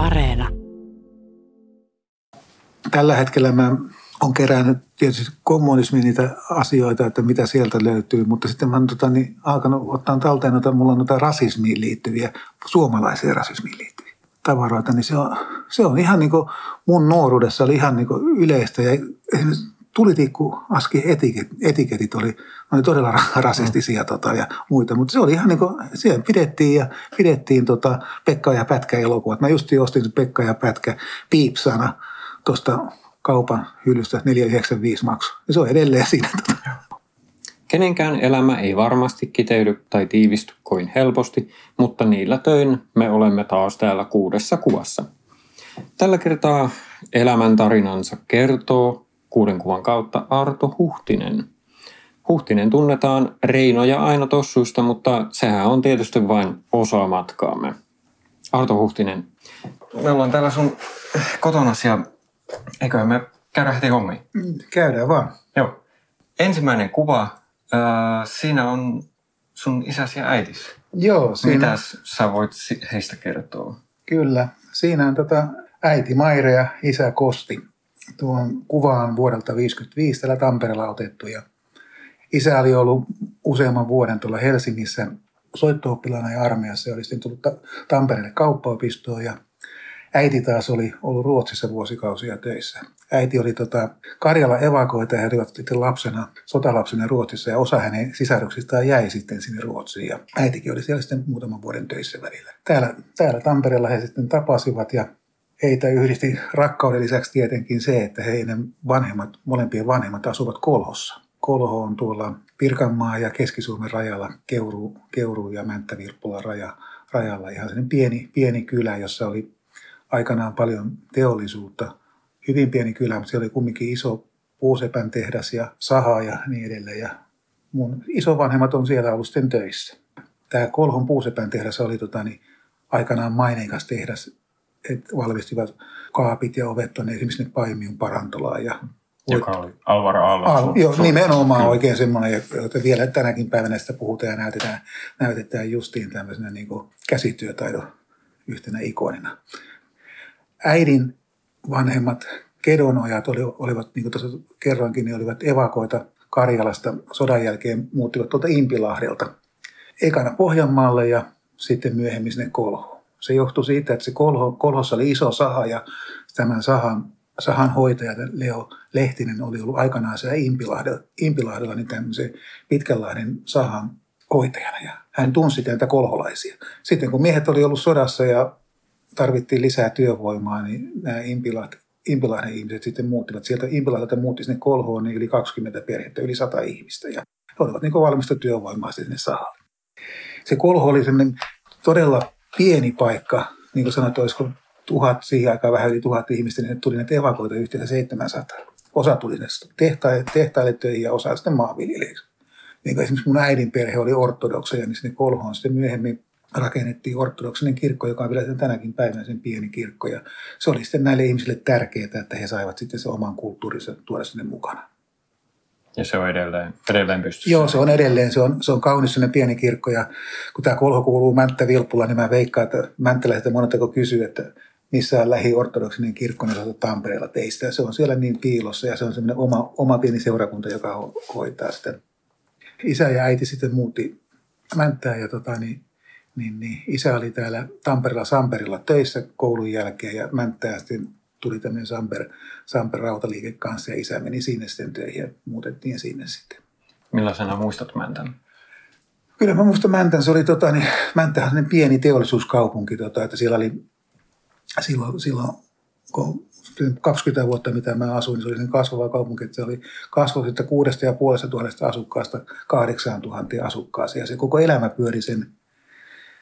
Areena. Tällä hetkellä mä on kerännyt tietysti kommunismin niitä asioita, että mitä sieltä löytyy, mutta sitten mä oon tota, niin, alkanut ottaa talteen, että mulla on noita rasismiin liittyviä, suomalaiseen rasismiin liittyviä tavaroita, niin se on, se on ihan niin kuin mun nuoruudessa oli ihan niin kuin yleistä ja tulitikku aski etiket, etiketit oli, oli todella rasistisia tota, ja muita, mutta se oli ihan niin kuin, siellä pidettiin ja pidettiin tota Pekka ja Pätkä elokuvat. Mä just ostin Pekka ja Pätkä piipsana tuosta kaupan hyllystä 495 maksu. Ja se on edelleen siinä. Kenenkään elämä ei varmasti kiteydy tai tiivisty kuin helposti, mutta niillä töin me olemme taas täällä kuudessa kuvassa. Tällä kertaa elämäntarinansa kertoo kuuden kuvan kautta Arto Huhtinen. Huhtinen tunnetaan Reino ja Aino Tossuista, mutta sehän on tietysti vain osa matkaamme. Arto Huhtinen, me ollaan täällä sun kotona ja eiköhän me käydä heti hommiin. Käydään vaan. Joo. Ensimmäinen kuva, äh, siinä on sun isäsi ja äitis. Joo. Siinä... Mitäs sä voit heistä kertoa? Kyllä. Siinä on tota äiti Maire ja isä Kosti. Tuon kuvaan vuodelta 1955 täällä Tampereella otettu. Ja isä oli ollut useamman vuoden tuolla Helsingissä soitto ja armeijassa ja oli sitten tullut Tampereelle kauppaopistoon ja Äiti taas oli ollut Ruotsissa vuosikausia töissä. Äiti oli tota, Karjala evakoita ja he olivat sitten lapsena, sotalapsena Ruotsissa ja osa hänen sisaruksistaan jäi sitten sinne Ruotsiin. Ja äitikin oli siellä sitten muutaman vuoden töissä välillä. Täällä, täällä Tampereella he sitten tapasivat ja heitä yhdisti rakkauden lisäksi tietenkin se, että heidän vanhemmat, molempien vanhemmat asuvat Kolhossa. Kolho on tuolla Pirkanmaa ja Keski-Suomen rajalla, Keuru, Keuru ja Mänttä-Virppula raja, rajalla. Ihan sellainen pieni, pieni kylä, jossa oli aikanaan paljon teollisuutta. Hyvin pieni kylä, mutta siellä oli kumminkin iso puusepän tehdas ja saha ja niin edelleen. Ja mun isovanhemmat on siellä ollut sitten töissä. Tämä Kolhon puusepän tehdas oli tota, niin, aikanaan maineikas tehdas, että valmistivat kaapit ja ovet tuonne esimerkiksi ne Paimion parantolaan. Ja joka oli Alvaro Aalto. Al, joo, nimenomaan oikein semmoinen, jota vielä tänäkin päivänä sitä puhutaan ja näytetään, näytetään justiin tämmöisenä niin käsityötaidon yhtenä ikonina äidin vanhemmat kedonojat oli, olivat, niin kuin tuossa kerroinkin, niin olivat evakoita Karjalasta. Sodan jälkeen muuttivat tuolta Impilahdelta. Ekana Pohjanmaalle ja sitten myöhemmin sinne Kolhoon. Se johtui siitä, että se Kolho, Kolhossa oli iso saha ja tämän sahan, sahan hoitaja Leo Lehtinen oli ollut aikanaan siellä Impilahdella, Impilahdella niin tämmöisen Pitkänlahden sahan hoitajana ja hän tunsi näitä kolholaisia. Sitten kun miehet oli ollut sodassa ja tarvittiin lisää työvoimaa, niin nämä Impilat, Impilahden ihmiset sitten muuttivat. Sieltä Impilahdelta muutti sinne Kolhoon niin yli 20 perhettä, yli 100 ihmistä. Ja he olivat niin valmista työvoimaa sinne sahalle. Se Kolho oli sellainen todella pieni paikka, niin kuin sanoit, olisiko tuhat, siihen aikaan vähän yli tuhat ihmistä, niin tuli näitä evakoita yhteensä 700. Osa tuli tehtaille, tehtaille töihin ja osa sitten maanviljelijöiksi. Niin esimerkiksi mun äidin perhe oli ortodokseja, niin sinne Kolhoon sitten myöhemmin rakennettiin ortodoksinen kirkko, joka on vielä tänäkin päivänä sen pieni kirkko. Ja se oli sitten näille ihmisille tärkeää, että he saivat sitten se oman kulttuurinsa tuoda sinne mukana. Ja se on edelleen, edelleen pystyssä? Joo, se on edelleen. Se on, se on kaunis sellainen pieni kirkko. Ja kun tämä kolho kuuluu Mänttä Vilppula, niin mä veikkaan, että Mänttäläiset monettako kysyy, että missä on lähi-ortodoksinen kirkko, niin se Tampereella teistä. se on siellä niin piilossa ja se on semmoinen oma, oma pieni seurakunta, joka hoitaa sitä. Isä ja äiti sitten muutti Mänttään ja tota, niin niin, niin isä oli täällä Tampereella Samperilla töissä koulun jälkeen ja Mänttää sitten tuli tämmöinen Samper, Samper rautaliike kanssa ja isä meni sinne sitten töihin ja muutettiin sinne sitten. Millaisena muistat Mäntän? Kyllä mä muistan Mäntän. Se oli tota, niin, Mäntähän on pieni teollisuuskaupunki, tota, että siellä oli silloin, silloin kun 20 vuotta, mitä mä asuin, niin se oli sen kasvava kaupunki, että se oli kasvanut sitten kuudesta ja puolesta tuhannesta asukkaasta kahdeksaan tuhanteen asukkaaseen. Ja se koko elämä pyöri sen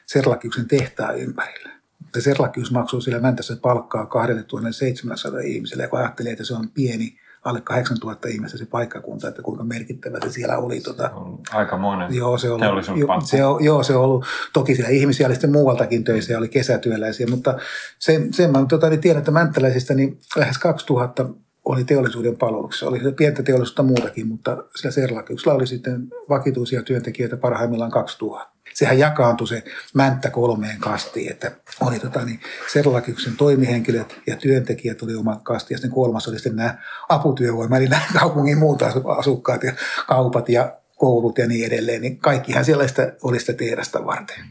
Serlakiuksen tehtaan ympärillä. Se Serlakius maksoi sillä Mäntässä palkkaa 2700 ihmiselle, ja kun ajattelee, että se on pieni, alle 8000 ihmistä se paikkakunta, että kuinka merkittävä se siellä oli. Tota, aika monen joo, se oli, jo, se, on, joo, se on ollut, toki siellä ihmisiä oli sitten muualtakin töissä ja oli kesätyöläisiä, mutta sen, sen mä tota, niin tiedän, että mänttäläisistä niin lähes 2000 oli teollisuuden palveluksessa. Oli pientä teollisuutta muutakin, mutta sillä Serlakiuksella oli sitten vakituisia työntekijöitä parhaimmillaan 2000. sehän jakaantui se mänttä kolmeen kastiin, että oli tota, niin Serlakyksen toimihenkilöt ja työntekijät oli oma kasti, ja sitten kolmas oli sitten nämä aputyövoima, eli nämä kaupungin muut asukkaat ja kaupat ja koulut ja niin edelleen, niin kaikkihan sellaista oli sitä tehdasta varten.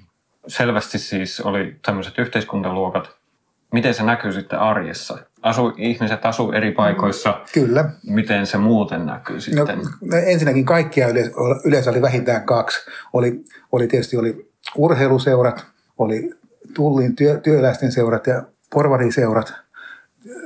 Selvästi siis oli tämmöiset yhteiskuntaluokat. Miten se näkyy sitten arjessa? Asu, ihmiset asuu eri paikoissa. Kyllä. Miten se muuten näkyy no, sitten? No, ensinnäkin kaikkia yleensä, yleensä oli vähintään kaksi. Oli, oli tietysti oli urheiluseurat, oli tullin työ, työläisten seurat ja porvariseurat.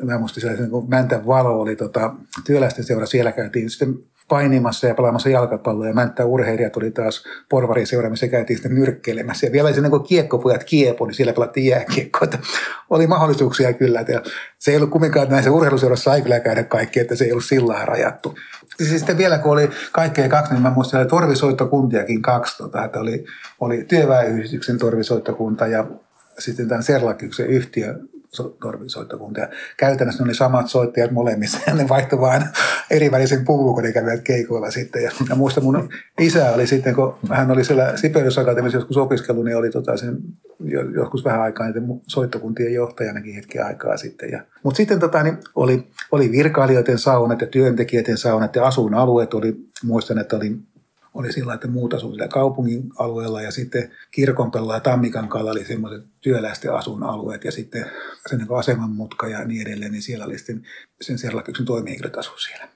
Mä muistin sellaisen, kun Mäntän valo oli tota, työläisten seura, siellä käytiin sitten painimassa ja pelaamassa jalkapalloa ja Mänttä urheilijat tuli taas porvarin seura, missä käytiin sitten nyrkkeilemässä. Ja vielä oli se niin kiekkopujat kiepo, niin siellä pelattiin jääkiekkoa. Oli mahdollisuuksia kyllä. Että se ei ollut kumminkaan, että näissä urheiluseurassa sai kyllä käydä kaikki, että se ei ollut sillä rajattu. Sitten vielä kun oli kaikkea kaksi, niin mä muistan, että torvisoittokuntiakin kaksi. Tota, että oli, oli työväenyhdistyksen torvisoittokunta ja sitten tämän Serlakyksen yhtiö torvisoittokunta. Ja käytännössä ne oli samat soittajat molemmissa ja ne vaihtoi vain eri välisen puvun, kun ne kävivät keikoilla sitten. Ja, ja muista mun isä oli sitten, kun hän oli siellä Sibelius Akatemiassa joskus opiskellut, niin oli tota sen, joskus vähän aikaa niiden soittokuntien johtajanakin hetki aikaa sitten. Ja, mutta sitten tota, niin oli, oli virkailijoiden saunat ja työntekijöiden saunat ja asuinalueet oli, muistan, että oli oli sillä, että muut asuivat sillä kaupungin alueella ja sitten Kirkonpella ja Tammikankaalla oli semmoiset työläisten asuinalueet ja sitten sen niin aseman mutka ja niin edelleen, niin siellä oli sitten sen Serlakyksen toimihenkilöt asu siellä.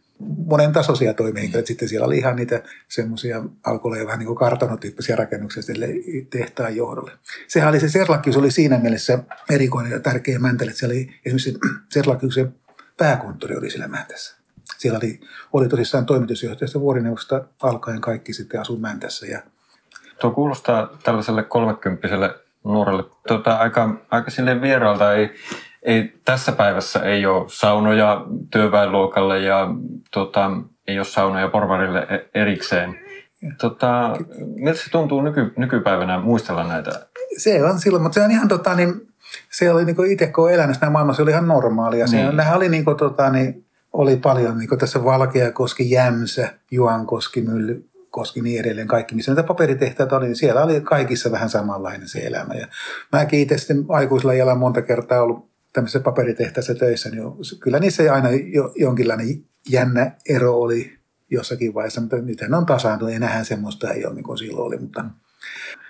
Monen tasoisia toimihenkilöitä. Sitten siellä oli ihan niitä semmoisia alkoileja vähän niin kuin kartanotyyppisiä rakennuksia tehtaan johdolle. Sehän oli se Serlakkyys oli siinä mielessä erikoinen ja tärkeä mäntälle, että siellä oli esimerkiksi Serlakyksen pääkonttori oli siellä Mäntässä siellä oli, oli tosissaan toimitusjohtajasta vuorineuvosta alkaen kaikki sitten asu Mäntässä. Ja... Tuo kuulostaa tällaiselle kolmekymppiselle nuorelle tota, aika, aika silleen vieraalta. Ei, ei, tässä päivässä ei ole saunoja työväenluokalle ja tota, ei ole saunoja porvarille e-, erikseen. Tota, miltä se tuntuu nyky, nykypäivänä muistella näitä? Se on silloin, mutta se on ihan tota, niin, se oli niin itse kun elänyt maailmassa, se oli ihan normaalia. Niin. Se, oli niin kuin, tota, niin, oli paljon, niin kuin tässä Valkeakoski, Jämsä, Juankoski, Myllykoski, niin edelleen, kaikki, missä näitä paperitehtaita oli, niin siellä oli kaikissa vähän samanlainen se elämä. Ja mäkin itse sitten aikuisella jäljellä monta kertaa ollut tämmöisessä paperitehtaassa töissä, niin kyllä niissä aina jo, jonkinlainen jännä ero oli jossakin vaiheessa, mutta nythän on tasaantunut, enää semmoista ei ole niin kuin silloin oli, mutta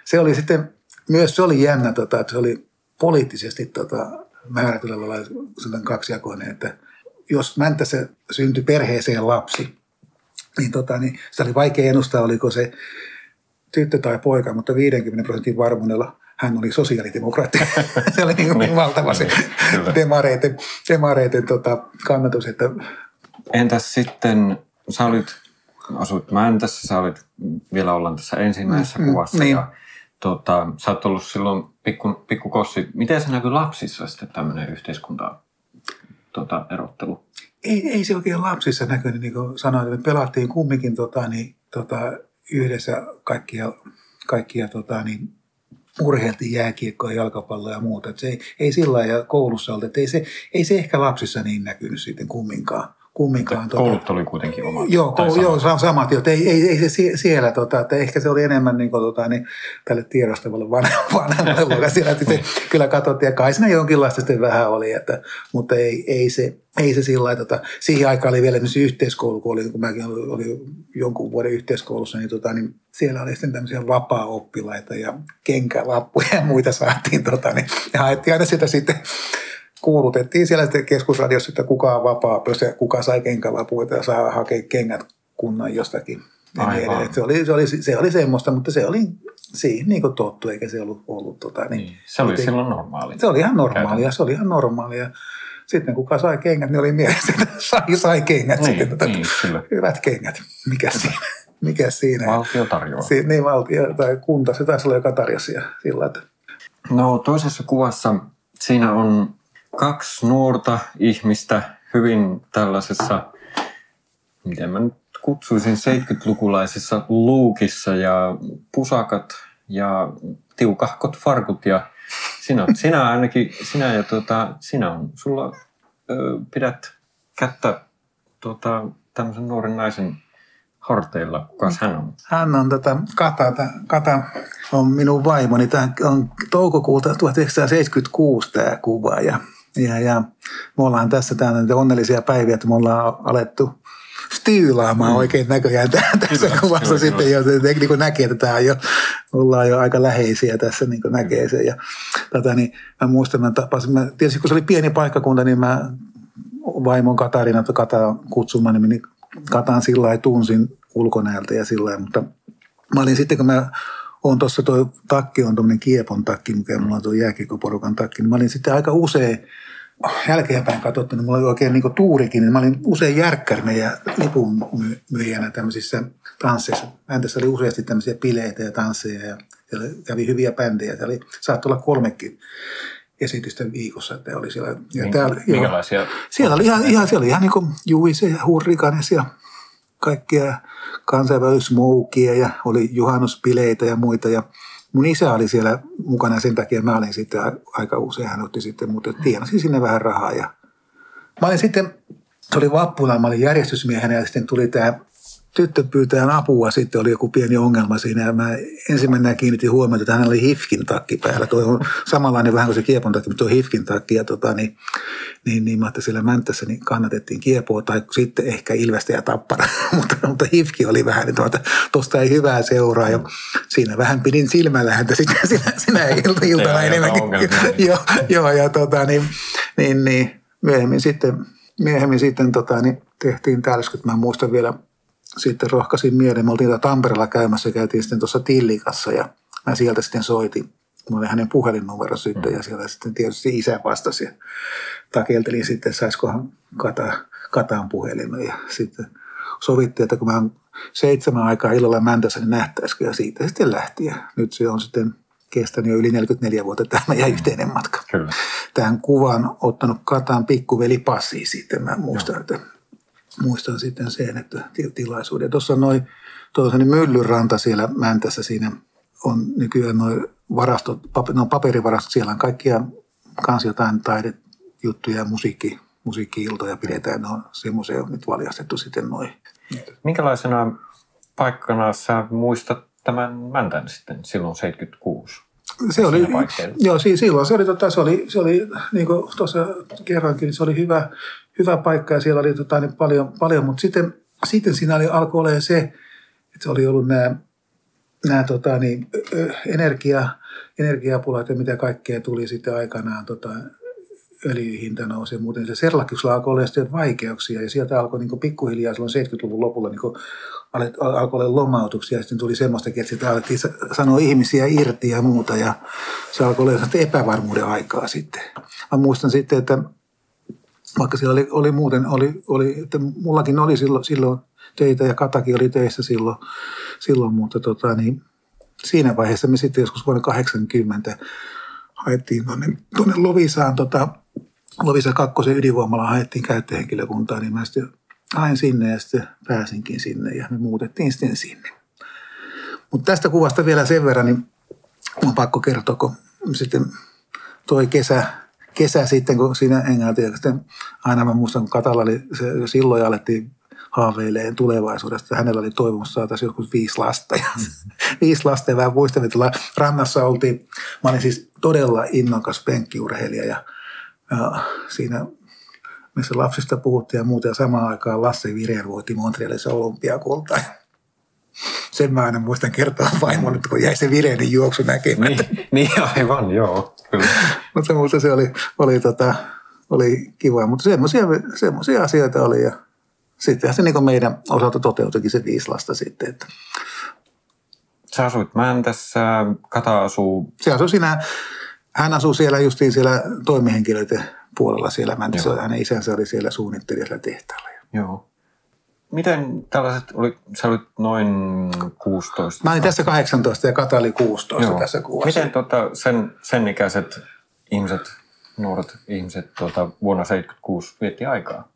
se oli sitten, myös se oli jännä, tota, että se oli poliittisesti tota, määrätyllä lailla kaksijakoinen, että jos Mäntässä syntyi perheeseen lapsi, niin, tota, niin sitä oli vaikea ennustaa, oliko se tyttö tai poika, mutta 50 prosentin varmuudella hän oli sosiaalidemokraatti. se oli niin, niin valtava se demareiden, demareiden tota, kannatus. Että... Entäs sitten, sä olit, asuit Mäntässä, sä olit, vielä ollaan tässä ensimmäisessä mm, kuvassa niin. ja tota, sä oot ollut silloin pikku, pikku kossi. Miten se näkyy lapsissa sitten tämmöinen yhteiskunta tota, erottelu? Ei, ei se oikein lapsissa näkynyt, niin kuin sanoin, että me pelattiin kumminkin tota, niin, tota, yhdessä kaikkia, kaikkia tota, niin, urheiltiin jääkiekkoa, jalkapalloa ja muuta. Et se ei, ei sillä ja koulussa että ei se, ei se ehkä lapsissa niin näkynyt sitten kumminkaan kumminkaan. Tuota, koulut oli kuitenkin oma. Joo, kou, joo samat, samat jo. Ei, ei, ei se siellä, tota, että ehkä se oli enemmän niin kuin, tota, niin, tälle tiedostavalle vanhemmalle luokalle. Siellä sitten kyllä katsottiin, ja kai siinä jonkinlaista sitten vähän oli, että, mutta ei, ei se, ei se sillä lailla, tota, siihen aikaan oli vielä se yhteiskoulu, kun, oli, kun mäkin olin, olin jonkun vuoden yhteiskoulussa, niin, tota, niin siellä oli sitten tämmöisiä vapaa-oppilaita ja kenkälappuja ja muita saatiin, tota, niin, ja haettiin aina sitä sitten kuulutettiin siellä sitten keskusradiossa, että kuka on vapaa, ja kuka sai kenkälapuita ja saa hakea kengät kunnan jostakin. Niin se, oli, se, oli, se oli semmoista, mutta se oli siihen niin tottu, eikä se ollut ollut. Tota, niin, niin, se oli silloin normaali. Se oli ihan normaalia, se oli ihan normaalia. Sitten kuka sai kengät, niin oli mielessä, että sai, sai kengät. Niin, sitten, tota, niin, kyllä. Hyvät kengät, mikä siinä. Mikä siinä? Valtio tarjoaa. Si, niin, valtio tai kunta, se taisi olla joka tarjosi sillä, että... No toisessa kuvassa siinä on kaksi nuorta ihmistä hyvin tällaisessa, miten mä nyt kutsuisin, 70-lukulaisessa luukissa ja pusakat ja tiukahkot farkut ja sinä, sinä ainakin, sinä ja tuota, sinä on, sulla ö, pidät kättä tuota, tämmöisen nuoren naisen harteilla. Kukas hän on? Hän on tätä, Kata, Kata on minun vaimoni. Tämä on toukokuuta 1976 tämä kuva ja, ja, ja me ollaan tässä täällä onnellisia päiviä, että me ollaan alettu stiilaamaan mm. oikein näköjään tässä Kyllä, kuvassa kyllä, sitten jo, niin kuin näkee, että tämä on jo, ollaan jo aika läheisiä tässä, niin kuin näkee sen. Ja, tota, niin, mä muistan, mä tapasin, mä, tietysti kun se oli pieni paikkakunta, niin mä vaimon Katarina, että Kata kutsumaan, niin Kataan sillä lailla tunsin ulkonäöltä ja sillä lailla, mutta mä olin sitten, kun mä on tuossa tuo takki on tuommoinen kiepon takki, mikä mulla on tuo jääkiekoporukan takki, niin mä olin sitten aika usein jälkeenpäin katsottuna, mulla oli oikein niin tuurikin, niin mä olin usein järkkärinä ja lipunmyyjänä tämmöisissä tansseissa. Mäntässä oli useasti tämmöisiä bileitä ja tansseja ja siellä kävi hyviä bändejä. Siellä oli, saattoi olla kolmekin esitystä viikossa, että oli siellä. Ja Mink, täällä, minkälaisia? Joo, siellä oli ihan, ihan, siellä oli ihan niin kuin Juise ja Hurrikanes ja kaikkia kansainvälismoukia ja oli juhannuspileitä ja muita. Ja mun isä oli siellä mukana sen takia, mä olin sitten aika usein, hän otti sitten, mutta tienasin sinne vähän rahaa. Ja mä olin sitten, se oli vappuna, mä olin järjestysmiehenä ja sitten tuli tämä tyttö pyytää apua, sitten oli joku pieni ongelma siinä ja mä ensimmäisenä kiinnitin huomiota, että hänellä oli hifkin takki päällä. Tuo on samanlainen vähän kuin se kiepon takki, mutta tuo hifkin takki ja tota, niin, niin, niin mä siellä Mäntässä niin kannatettiin kiepoa tai sitten ehkä Ilvestä ja Tappara, mutta, mutta hifki oli vähän, niin tuota, tuosta ei hyvää seuraa ja siinä vähän pidin silmällä häntä sinä, sinä, sinä ilta, iltana enemmänkin. joo, joo, ja tota, niin, niin, niin, myöhemmin sitten, myöhemmin sitten tota, niin tehtiin tällaiset, mä muistan vielä sitten rohkaisin mielen. Me oltiin Tampereella käymässä, käytiin sitten tuossa Tillikassa ja mä sieltä sitten soitin. Mulla oli hänen puhelinnumero sitten ja sieltä sitten tietysti isä vastasi ja takeltelin sitten, saisikohan kata, kataan puhelimen ja sitten sovittiin, että kun mä oon seitsemän aikaa illalla Mäntässä, niin nähtäisikö ja siitä sitten lähti ja nyt se on sitten kestänyt jo yli 44 vuotta tämä jäi yhteinen matka. Kyllä. Tähän kuvan ottanut Kataan pikkuveli Passi sitten, mä muistan, Joo. että muistan sitten sen, että tilaisuuden. Tuossa on noin tuossa niin Myllyranta siellä Mäntässä siinä on nykyään noin varastot, no paperivarastot, siellä on kaikkia kans jotain taidejuttuja ja musiikki, musiikki-iltoja pidetään, ne on semmoisia on nyt valjastettu sitten noin. Minkälaisena paikkana sä muistat tämän Mäntän sitten silloin 76? Se oli, joo, silloin se oli, tota, se oli, se oli niin kuin tuossa kerroinkin, se oli hyvä, hyvä paikka ja siellä oli tota, niin paljon, paljon, mutta sitten, sitten siinä oli, alkoi olemaan se, että se oli ollut nämä, nämä tota, niin, energia, energiapulat ja mitä kaikkea tuli sitten aikanaan tota, öljyhinta nousi ja muuten. Se Serlakiuksella alkoi olla sitten vaikeuksia ja sieltä alkoi niin pikkuhiljaa silloin 70-luvun lopulla niin alkoi olla lomautuksia ja sitten tuli semmoistakin, että sitä alettiin sanoa ihmisiä irti ja muuta ja se alkoi olla epävarmuuden aikaa sitten. Mä muistan sitten, että vaikka siellä oli, oli muuten, oli, oli, että mullakin oli silloin, silloin töitä ja Katakin oli töissä silloin, silloin mutta tota, niin siinä vaiheessa me sitten joskus vuonna 80 haettiin tuonne, tuonne Lovisaan, tota, Lovisa kakkosen ydinvoimalla haettiin käyttöhenkilökuntaa, niin mä sitten hain sinne ja sitten pääsinkin sinne ja me muutettiin sitten sinne. Mutta tästä kuvasta vielä sen verran, niin on pakko kertoa, kun sitten toi kesä, kesä sitten, kun siinä sitten aina mä muistan, kun Katalla oli, se, silloin alettiin haaveileen tulevaisuudesta. Hänellä oli toivomus saataisiin joskus viisi lasta. Ja viisi lasta ja vähän muistan, että rannassa oltiin. Mä olin siis todella innokas penkkiurheilija ja, ja siinä missä lapsista puhuttiin ja muuta. Ja samaan aikaan Lasse Vireen voitti Montrealissa olympiakultaa. Sen mä aina muistan kertoa vaimolle, kun jäi se vireinen juoksu näkemättä. Niin, niin aivan, joo. mutta musta se oli, oli, tota, oli kiva. Mutta semmoisia, semmoisia asioita oli. Ja sitten se niin meidän osalta toteutuikin se viisi lasta sitten. Että. Sä asuit Mäntässä, Kata asuu... Se asuu siinä, hän asuu siellä justiin siellä toimihenkilöiden puolella siellä Mäntässä. Joo. Hänen isänsä oli siellä suunnittelijalla tehtaalla. Joo. Miten tällaiset, oli, sä olit noin 16? Mä olin tässä 18 ja Kata oli 16 Joo. tässä kuvassa. Miten tota, sen, sen ikäiset ihmiset, nuoret ihmiset tuota, vuonna 76 vietti aikaa?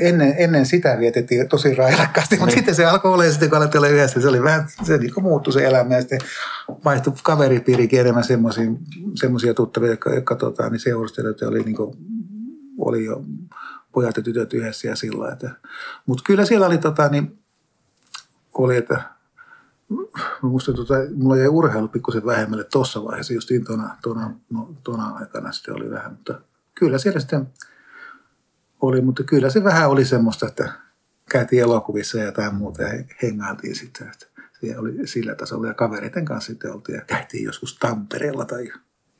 Ennen, ennen sitä vietettiin tosi railakkaasti, mutta niin. sitten se alkoi olla sitten, kun alettiin olla yhdessä, se oli vähän, se niin muuttui se elämä ja sitten vaihtui kaveripiirikin enemmän semmoisia tuttavia, jotka, jotka tota, niin seurustelijoita oli, niin kuin, oli jo pojat ja tytöt yhdessä ja sillä Mutta kyllä siellä oli, tota, niin, oli että Musta tota, mulla jäi urheilu pikkusen vähemmälle tuossa vaiheessa, just tuona, tuona, no, tuona aikana sitten oli vähän, mutta kyllä siellä sitten oli, mutta kyllä se vähän oli semmoista, että käytiin elokuvissa ja jotain muuta ja hengailtiin sitten, että se oli sillä tasolla ja kavereiden kanssa sitten oltiin ja käytiin joskus Tampereella tai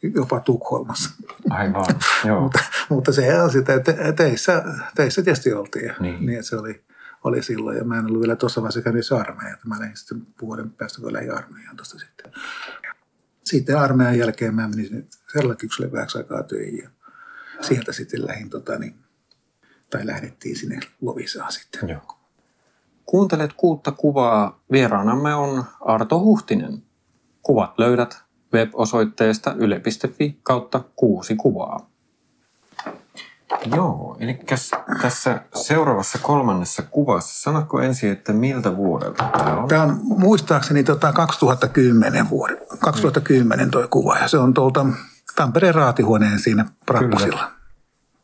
jopa Tukholmassa. Aivan, joo. mutta, mutta se on sitä, että teissä, teissä tietysti oltiin. Niin. niin se oli, oli silloin. Ja mä en ollut vielä tuossa vaiheessa käynyt armeija. Mä lähdin sitten vuoden päästä, kun lähdin armeijaan tuosta sitten. Sitten armeijan jälkeen mä menin Sellakykselle vähäksi aikaa töihin. Ja sieltä sitten lähdin, tota, niin, tai lähdettiin sinne Lovisaan sitten. Joo. Kuuntelet kuutta kuvaa. Vieraanamme on Arto Huhtinen. Kuvat löydät web-osoitteesta yle.fi kautta kuusi kuvaa. Joo, eli tässä seuraavassa kolmannessa kuvassa, sanotko ensin, että miltä vuodelta tämä on? Tämä on muistaakseni tota 2010 vuoden, 2010 tuo kuva ja se on tuolta Tampereen raatihuoneen siinä Prappusilla.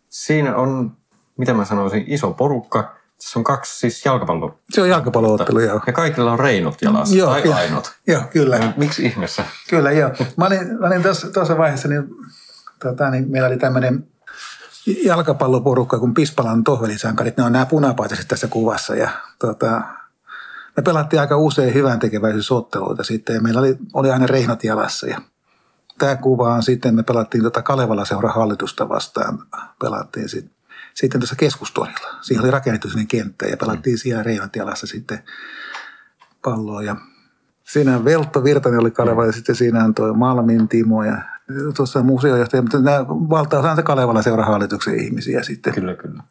Siinä on, mitä mä sanoisin, iso porukka se on kaksi siis jalkapallo. Se on jalkapalloottelu, joo. Ja kaikilla on reinot jalassa, joo, tai joo, ainot. Joo, kyllä. Miksi ihmeessä? Kyllä, joo. Mä olin, mä olin tuossa, tuossa vaiheessa, niin, tota, niin meillä oli tämmöinen jalkapalloporukka kuin Pispalan tohvelisankarit. Ne on nämä punapaitaiset tässä kuvassa. Ja, tota, me pelattiin aika usein hyvän tekeväisyysotteluita sitten ja meillä oli, oli aina reinot jalassa. Ja tämä kuva on sitten, me pelattiin tota Kalevala seuran hallitusta vastaan. Pelattiin sitten sitten tuossa keskustorilla. Siihen oli rakennettu sinne kenttä ja pelattiin mm. siellä reinat jalassa sitten palloa. Ja siinä Veltto Virtanen oli Kaleva ja sitten siinä on tuo Malmin Timo ja tuossa museojohtaja, mutta nämä valtaosa on se Kalevala seurahallituksen ihmisiä sitten. Kyllä, kyllä.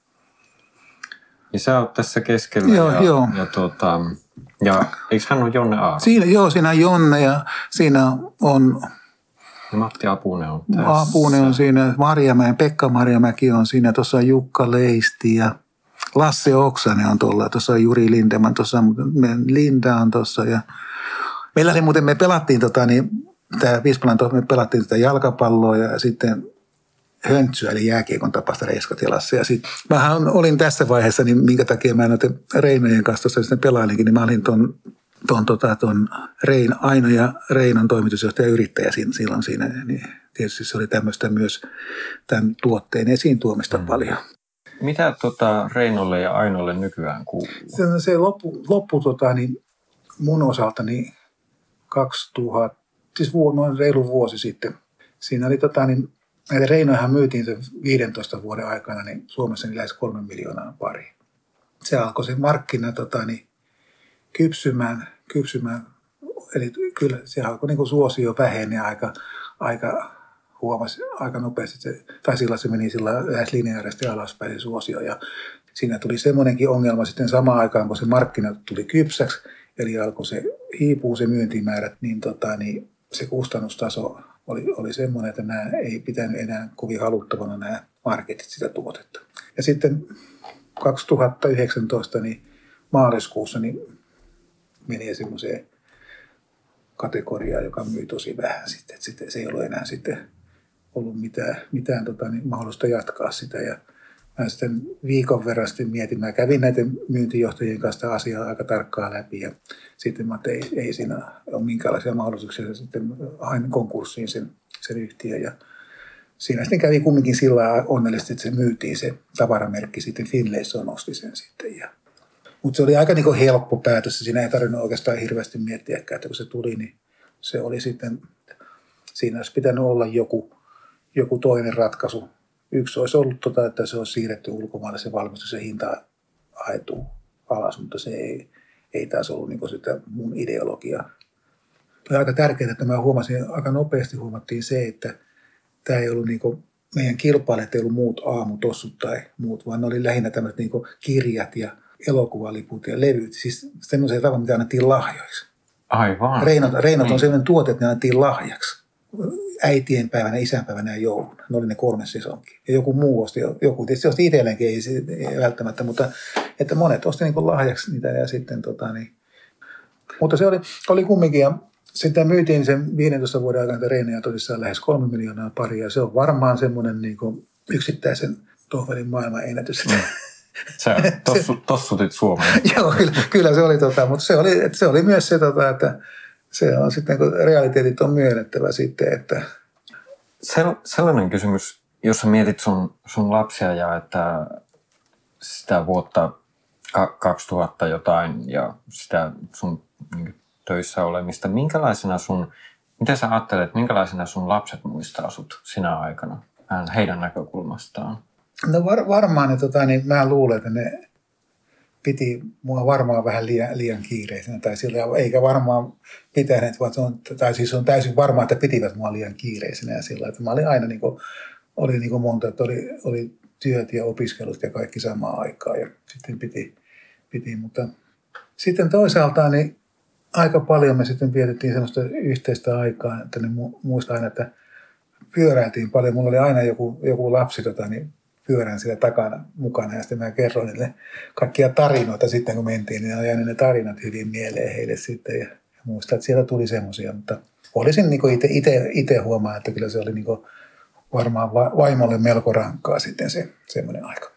Ja sä oot tässä keskellä joo, ja, joo. ja, tuota, ja eikö hän ole Jonne Aaro? Siinä, joo, siinä on Jonne ja siinä on Matti Apunen on tässä. Apunen on siinä, Marjamäen, Pekka Marjamäki on siinä, tuossa on Jukka Leisti ja Lasse Oksanen on tuolla, tuossa on Juri Lindeman, tuossa Linda on tuossa ja meillä oli muuten, me pelattiin tota, niin, tämä Vispalan me pelattiin tätä jalkapalloa ja sitten höntsyä, eli jääkiekon tapasta reiskatilassa. Ja sitten mähän olin tässä vaiheessa, niin minkä takia mä noiden Reinojen kanssa tuossa sitten pelailinkin, niin mä olin tuon tuon tota, ton Rein, Aino ja Reinon toimitusjohtaja yrittäjä silloin siinä, niin tietysti se oli tämmöistä myös tämän tuotteen esiin tuomista mm. paljon. Mitä tota Reinolle ja Ainolle nykyään kuuluu? Se, se loppu, loppu tota, niin mun osalta niin 2000, siis vu, noin reilu vuosi sitten. Siinä oli tota, niin, näitä Reinojahan myytiin sen 15 vuoden aikana niin Suomessa niin lähes kolme miljoonaa pari. Se alkoi se markkina tota, niin, kypsymään, kypsymään. Eli kyllä se alkoi niin suosio väheni aika, aika huomasi aika nopeasti, se, tai sillä se meni sillä lähes lineaarisesti alaspäin se suosio. Ja siinä tuli semmoinenkin ongelma sitten samaan aikaan, kun se markkina tuli kypsäksi, eli alkoi se hiipuu se myyntimäärät, niin, tota, niin se kustannustaso oli, oli semmoinen, että nämä ei pitänyt enää kovin haluttavana nämä marketit sitä tuotetta. Ja sitten 2019 niin maaliskuussa niin menee semmoiseen kategoriaan, joka myy tosi vähän sitten. Että sitten se ei ollut enää sitten ollut mitään, mitään tota, niin mahdollista jatkaa sitä. Ja mä sitten viikon verran sitten mietin, mä kävin näiden myyntijohtajien kanssa asiaa aika tarkkaan läpi ja sitten mä että ei, ei siinä ole minkäänlaisia mahdollisuuksia sitten hain konkurssiin sen, sen yhtiön ja siinä sitten kävi kumminkin sillä onnellisesti, että se myytiin se tavaramerkki sitten Finlayson osti sen sitten ja mutta se oli aika niin helppo päätös. Siinä ei tarvinnut oikeastaan hirveästi miettiä, että kun se tuli, niin se oli sitten, siinä olisi pitänyt olla joku, joku toinen ratkaisu. Yksi olisi ollut, tota, että se olisi siirretty ulkomaille se valmistus ja hinta aetu alas, mutta se ei, ei taas ollut niin sitä mun ideologiaa. Oli aika tärkeää, että mä huomasin, aika nopeasti huomattiin se, että tämä ei ollut niin meidän kilpailijat ei ollut muut aamutossut tai muut, vaan ne oli lähinnä tämmöiset niin kirjat ja elokuvaliput ja levyt, siis semmoisia tavan, mitä annettiin lahjoiksi. Aivan. Reinat, Reinat niin. on sellainen tuote, että ne annettiin lahjaksi. Äitien päivänä, isänpäivänä ja jouluna. Ne oli ne kolme sesonkin. Ja joku muu osti, joku tietysti osti itselleenkin, ei, ei välttämättä, mutta että monet osti niin lahjaksi niitä ja sitten tota niin. Mutta se oli, oli kumminkin ja sitten myytiin sen 15 vuoden aikana Reinoja tosissaan lähes kolme miljoonaa paria. Se on varmaan semmoinen niin yksittäisen Tohvelin maailman ennätys. Mm. Sä tossu, tossutit Suomeen. Joo, kyllä, kyllä, se oli, tota, mutta se oli, se oli myös se, tota, että se on sitten, kun realiteetit on myönnettävä sitten, että... Sellainen kysymys, jos sä mietit sun, sun lapsia ja että sitä vuotta 2000 jotain ja sitä sun niin töissä olemista, minkälaisena sun, mitä sä ajattelet, minkälaisena sun lapset muistaa sut sinä aikana heidän näkökulmastaan? No var, varmaan, että tota, niin mä luulen, että ne piti mua varmaan vähän liian, liian kiireisenä, tai sillä, eikä varmaan pitäneet, vaan on, tai siis on täysin varmaa, että pitivät mua liian kiireisenä ja sillä, että mä olin aina niin kuin, oli niin kuin monta, että oli, oli työt ja opiskelut ja kaikki samaan aikaan ja sitten piti, piti mutta sitten toisaalta niin aika paljon me sitten vietettiin sellaista yhteistä aikaa, että ne muista aina, että pyöräiltiin paljon. Mulla oli aina joku, joku lapsi tota, niin pyörän siellä takana mukana ja sitten mä kerroin niille kaikkia tarinoita sitten kun mentiin, niin ne ne tarinat hyvin mieleen heille sitten ja, ja muistan, että siellä tuli semmoisia, mutta olisin niin itse huomaa, että kyllä se oli niin varmaan vaimolle melko rankkaa sitten se semmoinen aika.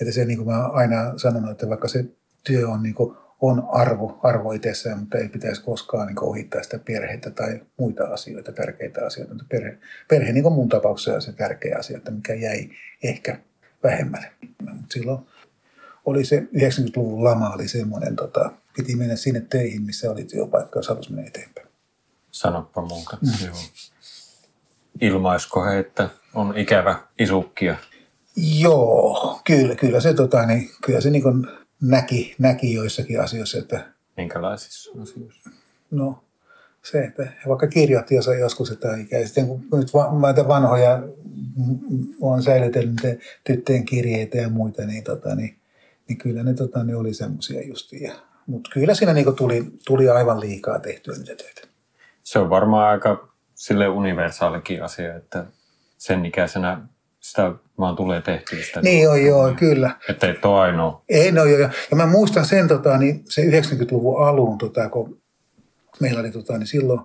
Että se niin kuin mä aina sanonut, että vaikka se työ on niin kuin on arvo, arvo itsessään, mutta ei pitäisi koskaan niin ohittaa sitä perhettä tai muita asioita, tärkeitä asioita. Mutta perhe, perhe niin kuin mun tapauksessa on se tärkeä asia, että mikä jäi ehkä vähemmälle. Mutta silloin oli se 90-luvun lama oli semmoinen, tota, piti mennä sinne teihin, missä oli työpaikka, jos halusi mennä eteenpäin. Sanoppa muuta. Mm. Joo. Ilmaisko he, että on ikävä isukkia? Joo, kyllä, kyllä se, tota, niin, kyllä se niin kuin näki, näki joissakin asioissa. Että, Minkälaisissa asioissa? No se, että he vaikka kirjoitti joskus, että ikä. Sitten kun nyt näitä vanhoja on säilytellyt tyttöjen kirjeitä ja muita, niin, tota, niin, niin kyllä ne, tota, ne oli semmoisia justiin. Mutta kyllä siinä niin tuli, tuli aivan liikaa tehtyä niitä töitä. Se on varmaan aika sille universaalikin asia, että sen ikäisenä sitä vaan tulee tehtyä sitä. Niin joo, joo, kyllä. Että et ole ainoa. Ei, no joo, ja mä muistan sen, tota, niin se 90-luvun alun, tota, kun meillä oli tota, niin silloin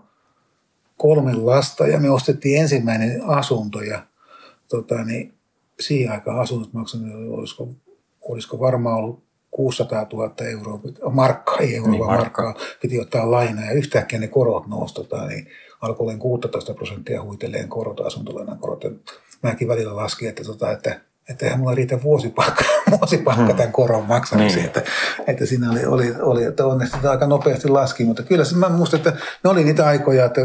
kolme lasta ja me ostettiin ensimmäinen asunto ja tota, niin siihen aikaan asunnot maksanut, olisiko, olisiko varmaan ollut 600 000 euroa, markkaa, ei euroa, niin, markkaa. markkaa, piti ottaa lainaa ja yhtäkkiä ne korot nousi, tota, niin alkoi 16 prosenttia huitelleen korot, asuntolainan korot. Mäkin välillä laskin, että, tota, että että eihän mulla riitä vuosipalkka, vuosipalkka hmm. tämän koron maksamiseen. Niin. Että, että siinä oli, oli, oli, että onneksi sitä aika nopeasti laski, mutta kyllä se, mä muistan, että ne oli niitä aikoja, että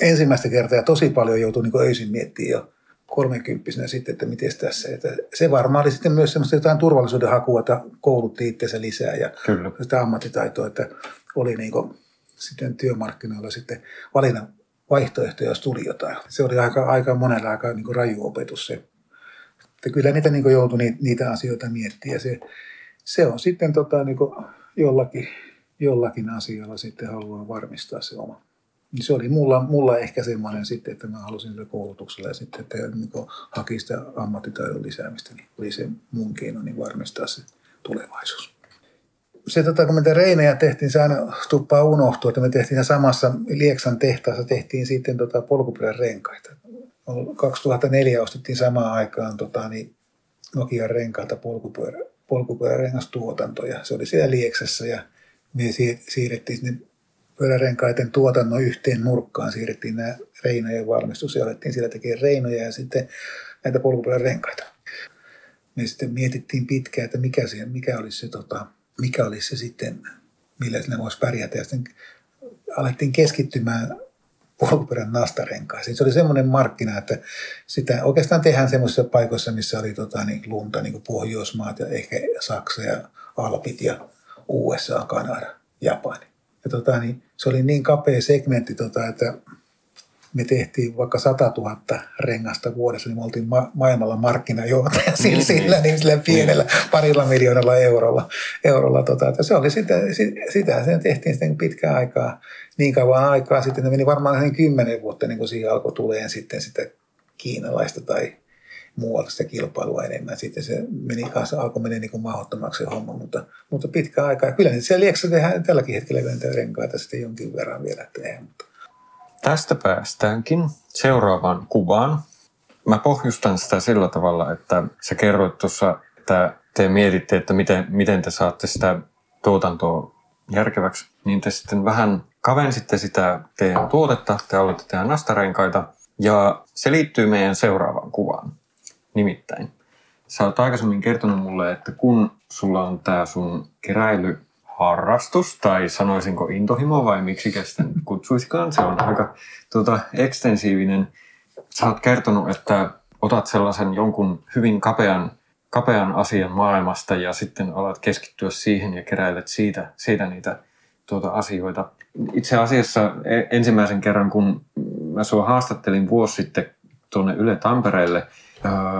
ensimmäistä kertaa ja tosi paljon joutui niin öisin miettimään jo kolmekymppisenä sitten, että miten tässä. Että se varmaan oli sitten myös semmoista jotain turvallisuuden hakua, että koulutti itseensä lisää ja Kyllä. sitä ammattitaitoa, että oli niin kuin sitten työmarkkinoilla sitten valinnan vaihtoehtoja, jos tuli jotain. Se oli aika, aika monella aika niin raju opetus se. Että kyllä niitä niin joutui niitä, niitä asioita miettimään. Ja se, se on sitten tota, niin jollakin, jollakin asialla sitten haluaa varmistaa se oma. Niin se oli mulla, mulla ehkä semmoinen sitten, että mä halusin sille koulutuksella ja sitten, että niin haki sitä ammattitaidon lisäämistä, niin oli se mun keino niin varmistaa se tulevaisuus se, tota, kun me reinejä tehtiin, se aina tuppaa unohtua, että me tehtiin samassa Lieksan tehtaassa, tehtiin sitten tota, polkupyörärenkaita. 2004 ostettiin samaan aikaan tota, niin Nokian renkaita polkupyörä, polkupyörärengastuotanto ja se oli siellä Lieksassa ja me siirrettiin sinne pyörärenkaiden tuotannon yhteen nurkkaan, siirrettiin nämä reinojen valmistus ja alettiin siellä tekemään reinoja ja sitten näitä polkupyörärenkaita. Me sitten mietittiin pitkään, että mikä, se, mikä olisi se tota, mikä olisi se sitten, millä sinne voisi pärjätä. Ja sitten alettiin keskittymään polkuperän nastarenkaisiin. Se oli semmoinen markkina, että sitä oikeastaan tehdään semmoisissa paikoissa, missä oli tota, niin lunta, niin kuin Pohjoismaat ja ehkä Saksa ja Alpit ja USA, Kanada, Japani. Ja tota, niin, se oli niin kapea segmentti, tota, että me tehtiin vaikka 100 000 rengasta vuodessa, niin me oltiin ma- maailmalla markkinajohtaja sillä, niin, sillä, niin, niin sillä pienellä niin. parilla miljoonalla eurolla. eurolla tota, että se oli sitä, sitä, se tehtiin sitten pitkään aikaa, niin kauan aikaa sitten, että meni varmaan sen kymmenen vuotta, niin kuin siihen alkoi tuleen sitten sitä kiinalaista tai muualta sitä kilpailua enemmän. Sitten se meni kanssa, alkoi mennä niin kuin mahdottomaksi se homma, mutta, mutta pitkä aikaa. Kyllä nyt siellä Lieksassa tehdään tälläkin hetkellä renkaita sitten jonkin verran vielä tehdään, mutta Tästä päästäänkin seuraavaan kuvaan. Mä pohjustan sitä sillä tavalla, että sä kerroit tuossa, että te mietitte, että miten, miten te saatte sitä tuotantoa järkeväksi, niin te sitten vähän kavensitte sitä teidän tuotetta, te aloitte tehdä nastarenkaita, ja se liittyy meidän seuraavaan kuvaan. Nimittäin, sä oot aikaisemmin kertonut mulle, että kun sulla on tää sun keräilyharrastus, tai sanoisinko intohimo vai miksi sitä kutsuisikaan, se on aika tuota, ekstensiivinen. Sä oot kertonut, että otat sellaisen jonkun hyvin kapean, kapean asian maailmasta ja sitten alat keskittyä siihen ja keräilet siitä, siitä niitä tuota asioita. Itse asiassa e, ensimmäisen kerran, kun mä sua haastattelin vuosi sitten tuonne Yle Tampereelle,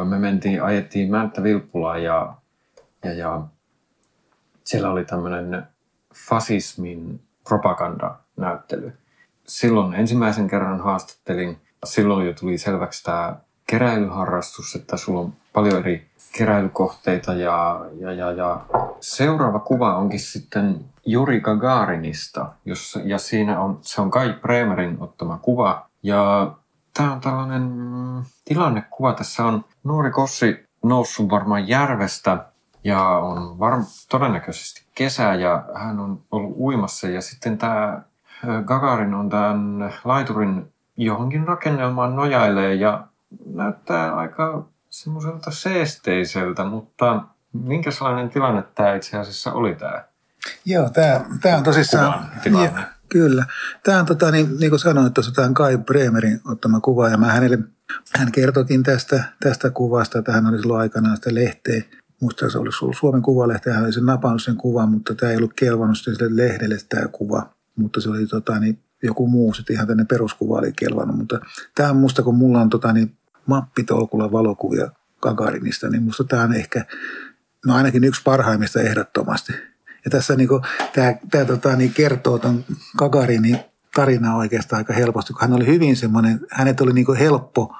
me mentiin, ajettiin Mänttä Vilppulaa ja, ja, ja siellä oli tämmöinen fasismin propagandanäyttely. Silloin ensimmäisen kerran haastattelin. Silloin jo tuli selväksi tämä keräilyharrastus, että sulla on paljon eri keräilykohteita ja, ja, ja, ja seuraava kuva onkin sitten Juri Gagarinista, jossa, ja siinä on, se on Kai Bremerin ottama kuva. Ja tämä on tällainen mm, tilannekuva. Tässä on nuori kossi noussut varmaan järvestä ja on varm, todennäköisesti kesä ja hän on ollut uimassa. Ja sitten tämä Gagarin on tämän laiturin johonkin rakennelmaan nojailee ja näyttää aika semmoiselta seesteiseltä, mutta minkälainen tilanne tämä itse asiassa oli tämä? Joo, tämä, tämä on tosissaan... Ja, kyllä. Tämä on, tota, niin, niin kuin sanoin, tuossa tämä on Kai Bremerin ottama kuva, ja mä hänelle, hän kertokin tästä, tästä kuvasta, että hän oli silloin aikanaan sitä lehteä, musta se olisi ollut Suomen Kuvalehti, hän oli sen napannut sen kuvan, mutta tämä ei ollut kelvannut sille lehdelle tämä kuva, mutta se oli tota, niin, joku muu, sitten ihan tänne peruskuva oli kelvannut, mutta tämä on musta, kun mulla on tota, niin, mappitolkulla valokuvia Gagarinista, niin musta tämä on ehkä, no ainakin yksi parhaimmista ehdottomasti. Ja tässä niin tämä, tota, niin kertoo tuon Gagarinin tarinaa oikeastaan aika helposti, kun hän oli hyvin semmoinen, hänet oli niin helppo,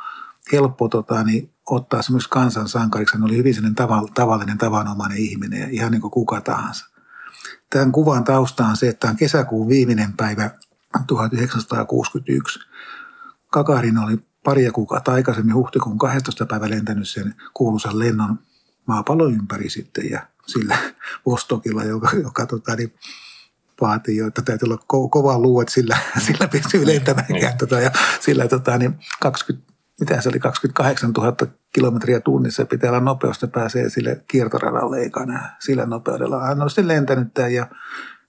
helppo tota, niin ottaa semmoiksi kansan sankariksi. Hän oli hyvin sellainen tavallinen, tavanomainen ihminen ja ihan niin kuin kuka tahansa. Tämän kuvan tausta on se, että on kesäkuun viimeinen päivä 1961. Kakarin oli paria kuukautta aikaisemmin huhtikuun 12. päivä lentänyt sen kuuluisan lennon maapallon ympäri sitten ja sillä Vostokilla, joka, joka tota, niin, vaatii jo, että täytyy olla ko- kova luu, että sillä, sillä pystyy lentämään. Niin. Tota, ja sillä tota, niin 20, mitä se oli, 28 000 kilometriä tunnissa pitää olla nopeus, että pääsee sille kiertoradalle eikä sillä nopeudella. Hän on sitten lentänyt tämän ja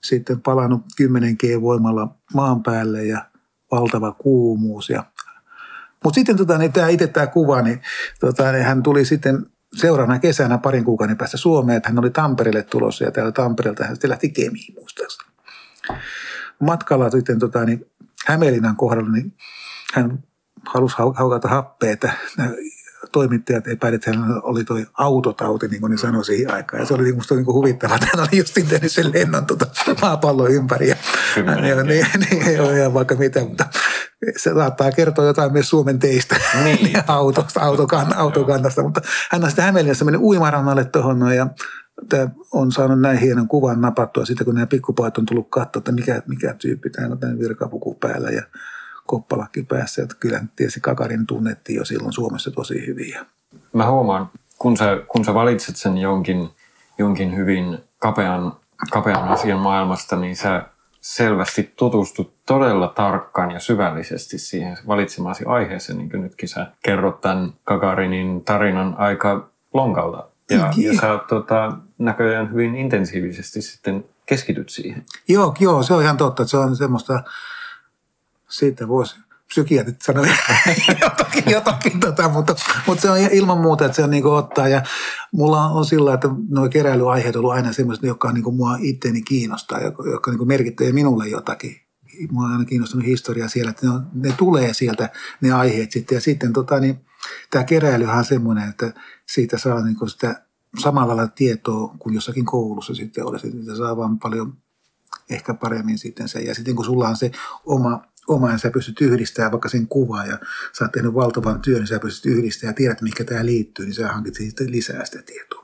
sitten palannut 10 G voimalla maan päälle ja valtava kuumuus ja mutta sitten tota, niin tämä itse tämä kuva, niin, tota, niin hän tuli sitten seuraavana kesänä parin kuukauden päästä Suomeen, että hän oli Tampereelle tulossa ja täällä Tampereelta hän sitten lähti Kemiin muistaakseni. Matkalla sitten tota, niin Hämeenlinnan kohdalla niin hän halusi haukata happea, että toimittajat epäilivät, että hänellä oli tuo autotauti, niin kuin ne sanoi siihen aikaan. Ja se oli minusta niin huvittavaa, että hän oli just tehnyt sen lennon tuota maapallon ympäri. Ja, ja, niin, niin, ei ole ihan vaikka mitä, mutta se saattaa kertoa jotain myös Suomen teistä niin. autosta, autokan, autokannasta. Mutta hän on sitten Hämeenlinnassa mennyt uimarannalle tuohon ja tämä on saanut näin hienon kuvan napattua sitten, kun nämä pikkupojat on tullut katsoa, että mikä, mikä tyyppi tämä on tämän virkapuku päällä ja koppalakki päässä. Että kyllä tietysti Kakarin tunnettiin jo silloin Suomessa tosi hyvin. Mä huomaan, kun sä, kun sä valitset sen jonkin, jonkin hyvin kapean, kapean asian maailmasta, niin sä selvästi tutustut todella tarkkaan ja syvällisesti siihen valitsemaasi aiheeseen, niin kuin nytkin sä kerrot tämän Kakarinin tarinan aika lonkalta. Ja, ja sä tota, näköjään hyvin intensiivisesti sitten keskityt siihen. Joo, joo, se on ihan totta. Se on semmoista, siitä voisi psykiatrit sanoa jotakin, jotakin tota, mutta, mutta, se on ilman muuta, että se on niin kuin ottaa. Ja mulla on sillä, että nuo keräilyaiheet on ollut aina semmoista, joka on niin kuin mua itteeni kiinnostaa, joka niin merkittää minulle jotakin. Mua on aina kiinnostunut historia siellä, että ne, on, ne tulee sieltä ne aiheet sitten. Ja sitten tota, niin, tämä keräilyhän on semmoinen, että siitä saa niin kuin sitä samalla lailla tietoa kuin jossakin koulussa sitten olisi. Siitä saa vaan paljon ehkä paremmin sitten sen. Ja sitten kun sulla on se oma oma ja sä pystyt yhdistämään vaikka sen kuvaa ja sä oot tehnyt valtavan työn, niin sä pystyt yhdistämään ja tiedät, mikä tämä liittyy, niin sä hankit siitä lisää sitä tietoa.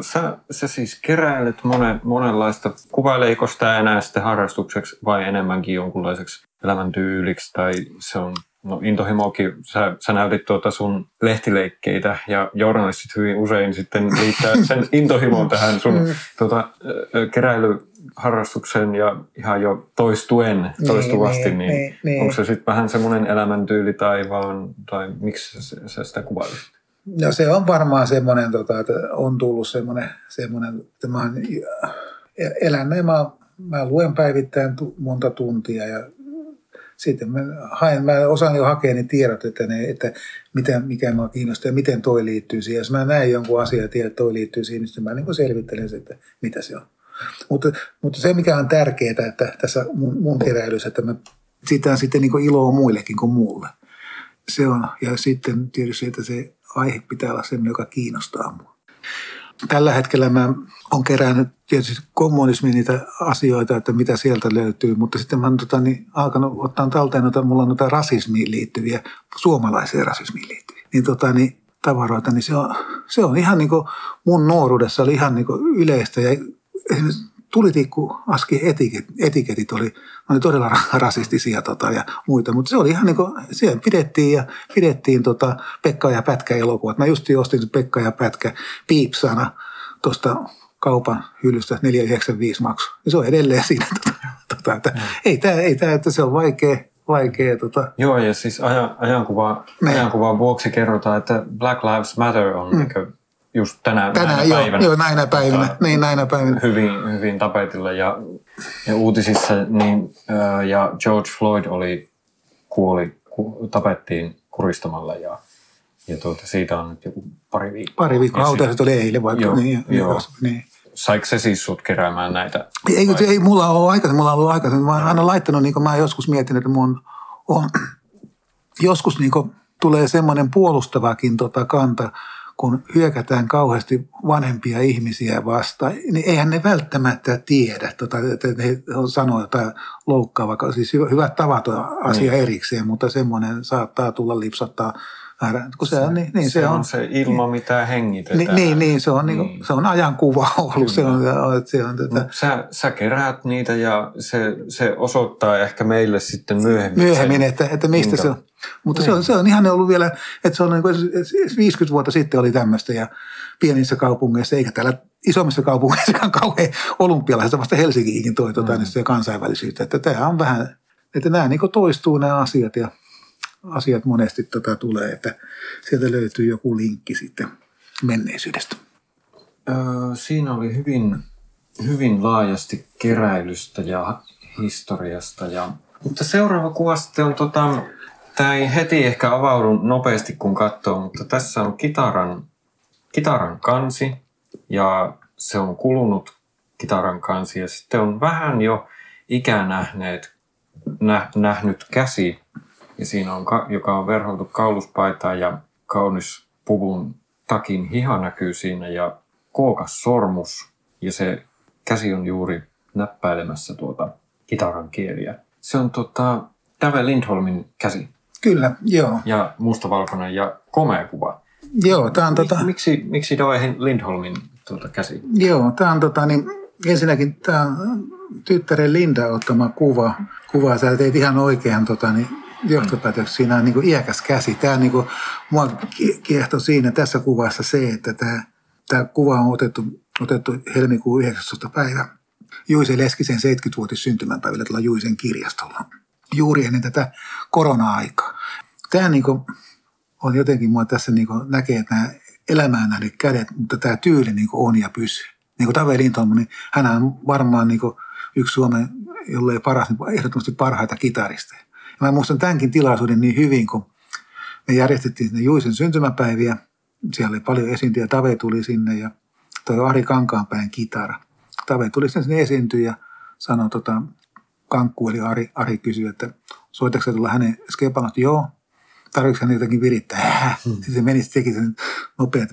Sä, sä siis keräilet monen, monenlaista. Kuvaileeko sitä enää sitten harrastukseksi vai enemmänkin jonkunlaiseksi elämäntyyliksi tai se on no intohimoakin, sä, sä näytit tuota sun lehtileikkeitä ja journalistit hyvin usein sitten liittää sen intohimon tähän sun tuota, keräilyharrastukseen ja ihan jo toistuen, niin, toistuvasti, niin, niin, niin, niin onko se sitten vähän semmoinen elämäntyyli tai vaan, tai miksi sä, sä sitä kuvailit? No se on varmaan semmoinen, tota, että on tullut semmoinen, semmoinen että mä elän, mä, mä luen päivittäin monta tuntia ja sitten mä, haen, mä osaan jo hakea ne tiedot, että, ne, että mitä, mikä mua kiinnostaa ja miten toi liittyy siihen. Jos mä näen jonkun asian ja tiedän, että toi liittyy siihen, niin mä niin selvittelen että mitä se on. Mutta, mutta se, mikä on tärkeää että tässä mun, mun keräilyssä, että mä, siitä on sitten niin iloa muillekin kuin muulle. Se on. Ja sitten tietysti, että se aihe pitää olla sellainen, joka kiinnostaa mua. Tällä hetkellä mä olen kerännyt tietysti kommunismin niitä asioita, että mitä sieltä löytyy, mutta sitten mä oon tota, niin, alkanut ottaa talteen, että mulla on noita rasismiin liittyviä, suomalaiseen rasismiin liittyviä, niin, tota, niin tavaroita, niin se on, se on ihan niin kuin mun nuoruudessa oli ihan niin kuin yleistä ja tulitikku aski etiket, etiketit oli, oli todella rasistisia tota, ja muita, mutta se oli ihan niin kuin, siellä pidettiin ja pidettiin tota Pekka ja Pätkä elokuvat. Mä just ostin Pekka ja Pätkä piipsana tuosta kaupan hyllystä 495 maksu. Ja se on edelleen siinä. Tota, tota, että, mm. ei tämä, ei tämä, että se on vaikea, vaikea. Tota. Joo, ja siis ajan, ajankuva, ajankuvan vuoksi kerrotaan, että Black Lives Matter on mm just tänä, tänä näinä joo, päivänä. Joo, näinä päivinä. Tota, niin, näinä päivinä. Hyvin, hyvin tapetilla ja, ja uutisissa niin, ja George Floyd oli, kuoli, ku, tapettiin kuristamalla ja, ja tuota, siitä on nyt joku pari viikkoa. Pari viikkoa, hautaiset oli eilen vaikka. Joo, niin, joo. Niin. Saiko se siis sut keräämään näitä? Ei, ei, ei mulla ole aikaisemmin, mulla on ollut aikaisemmin. Mä oon aina laittanut, niin kuin mä joskus mietin, että mun on, joskus niin kuin, tulee semmoinen puolustavakin tota kanta, kun hyökätään kauheasti vanhempia ihmisiä vastaan, niin eihän ne välttämättä tiedä, tota, että he sanoo jotain loukkaavaa. Siis hyvät tavat on asia niin. erikseen, mutta semmoinen saattaa tulla lipsattaa kun se, on, niin, niin se, se on, on se ilma, mitä hengitetään. Niin, niin, niin, se, on, niin. Niin, se on ajankuva ollut. Se on, se on tätä. Sä, sä keräät niitä ja se, se osoittaa ehkä meille sitten myöhemmin. Myöhemmin, sen, että, että mistä minkä, se on. Mutta niin. se, on, se on ihan ollut vielä, että se on niin kuin 50 vuotta sitten oli tämmöistä ja pienissä kaupungeissa, eikä täällä isommissa kaupungeissakaan kauhean olympialaisista, vasta Helsinkiinkin toi tuota, mm. niin kansainvälisyyttä. Että tämä on vähän, että nämä niin toistuu nämä asiat ja asiat monesti tota tulee, että sieltä löytyy joku linkki sitten menneisyydestä. Siinä oli hyvin, hyvin laajasti keräilystä ja historiasta. Ja, mutta seuraava kuva sitten on, tota, tämä ei heti ehkä avaudu nopeasti kun katsoo, mutta tässä on kitaran, kitaran kansi ja se on kulunut kitaran kansi ja sitten on vähän jo ikänähneet, nä, nähnyt käsi ja siinä on, joka on verhoiltu kauluspaitaan ja kaunis puvun takin hiha näkyy siinä ja kookas sormus ja se käsi on juuri näppäilemässä tuota kitaran kieliä. Se on tota, Dave Lindholmin käsi. Kyllä, joo. Ja mustavalkoinen ja komea kuva. Joo, tämä on tota... Miksi, miksi Dave Lindholmin tuota käsi? Joo, tämä on tota, niin, ensinnäkin tämä tyttären Linda ottama kuva. Kuva, sä teit ihan oikean tota, niin, johtopäätöksiä. Siinä on niin kuin iäkäs käsi. Tämä niin kuin, mua kiehtoi siinä tässä kuvassa se, että tämä, tämä kuva on otettu, otettu helmikuun 19. päivä Juise Leskisen 70-vuotis syntymäpäivillä tuolla Juisen kirjastolla. Juuri ennen tätä korona-aikaa. Tämä niin kuin, on jotenkin, mua tässä niin kuin näkee, että nämä elämään nähden kädet, mutta tämä tyyli niin on ja pysyy. Niin kuin Tave Lindholm, niin hän on varmaan niin kuin yksi Suomen, jollei paras, niin ehdottomasti parhaita kitaristeja. Mä muistan tämänkin tilaisuuden niin hyvin, kun me järjestettiin sinne Juisen syntymäpäiviä. Siellä oli paljon esiintyjä. Tave tuli sinne ja toi Ari Kankaanpäin kitara. Tave tuli sinne esiintyä ja sanoi, tota, Kankku eli Ari, Ari kysyi, että soitatko tulla hänen skepalle? Joo. Tarvitsetko hän jotenkin virittää? Hmm. Sitten se meni, teki sen nopeat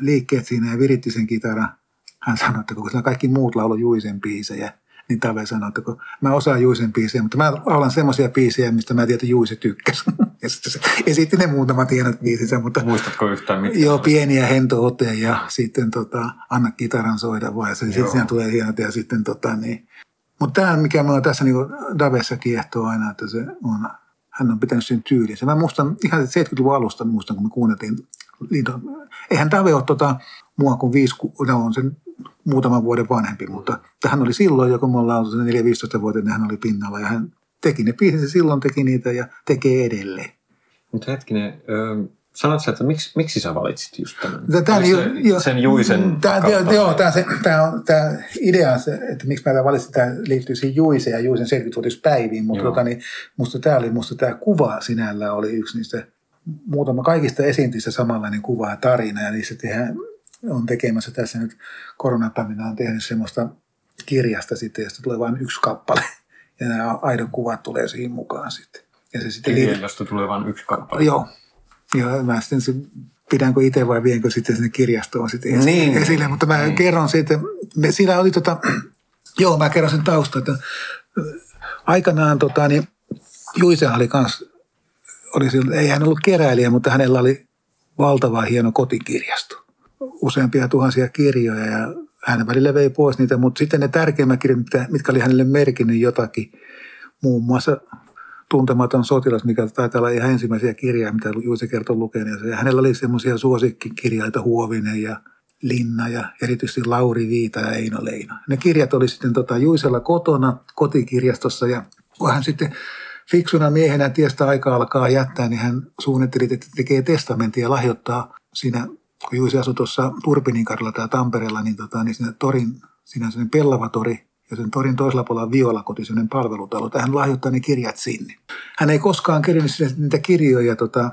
liikkeet siinä ja viritti sen kitaran. Hän sanoi, että kun kaikki muut laulo Juisen biisejä, niin Tave sanoi, että kun mä osaan Juisen biisejä, mutta mä laulan semmoisia biisejä, mistä mä tiedän, että Juise tykkäsi. ja sitten se esitti ne muutama tiedät biisinsä. Mutta, Muistatko yhtään mitään? Joo, pieniä hento ote ja sitten tota, anna kitaran soida vai. Sitten siinä tulee hienot ja sitten tota niin. Mutta tämä, mikä mulla tässä niin Davessa kiehtoo aina, että se on, hän on pitänyt sen tyylinsä. Mä muistan ihan 70-luvun alusta, muistan kun me kuunneltiin. Eihän Tave ole tota, mua kuin viisi, no on sen muutaman vuoden vanhempi, mutta hän oli silloin, kun me ollaan ollut 4-15 vuotta, niin hän oli pinnalla ja hän teki ne biisit, silloin teki niitä ja tekee edelleen. Mutta hetkinen, öö, sanotko että miksi, miksi sä valitsit just tämän? Tämä, jo, jo, sen Juisen tämä, kautta? Joo, tämä, se, tämä, on, tämä idea, se, että miksi mä valitsin, tämä liittyy siihen Juiseen ja Juisen 70-vuotispäiviin, mutta tota, niin, musta tämä oli, musta tämä kuva sinällä oli yksi niistä muutama kaikista esiintyistä samanlainen kuva ja tarina, ja niissä tehdään, on tekemässä tässä nyt koronapäivinä on tehnyt semmoista kirjasta sitten, josta tulee vain yksi kappale, ja nämä aidon kuvat tulee siihen mukaan sitten. Ja se sitten Kirja, josta tulee vain yksi kappale. Joo, ja mä sitten se, pidänkö itse vai vienkö sitten sinne kirjastoon sitten esille, niin. esille. Mutta mä niin. kerron siitä, me, siinä oli tota, joo mä kerron sen tausta, että aikanaan tota, niin Juise oli kans, oli, ei hän ollut keräilijä, mutta hänellä oli valtava hieno kotikirjasto. Useampia tuhansia kirjoja ja hän välillä vei pois niitä, mutta sitten ne tärkeimmät kirjat, mitkä oli hänelle merkinnyt jotakin, muun muassa tuntematon sotilas, mikä taitaa olla ihan ensimmäisiä kirjaa, mitä Juise kertoi lukeneensa. Ja hänellä oli semmoisia suosikkikirjaita Huovinen ja Linna ja erityisesti Lauri Viita ja Eino Leino. Ne kirjat oli sitten tota Juisella kotona kotikirjastossa ja kun hän sitten fiksuna miehenä tiestä aika alkaa jättää, niin hän suunnitteli, että tekee testamentin ja lahjoittaa siinä, kun Juise asui tuossa Turpinin kadulla tai Tampereella, niin, tota, niin siinä torin, siinä on sellainen pellava tori, ja sen torin toisella puolella on Violakoti, sellainen palvelutalo. Hän lahjoittaa ne kirjat sinne. Hän ei koskaan kerinyt niitä kirjoja tota,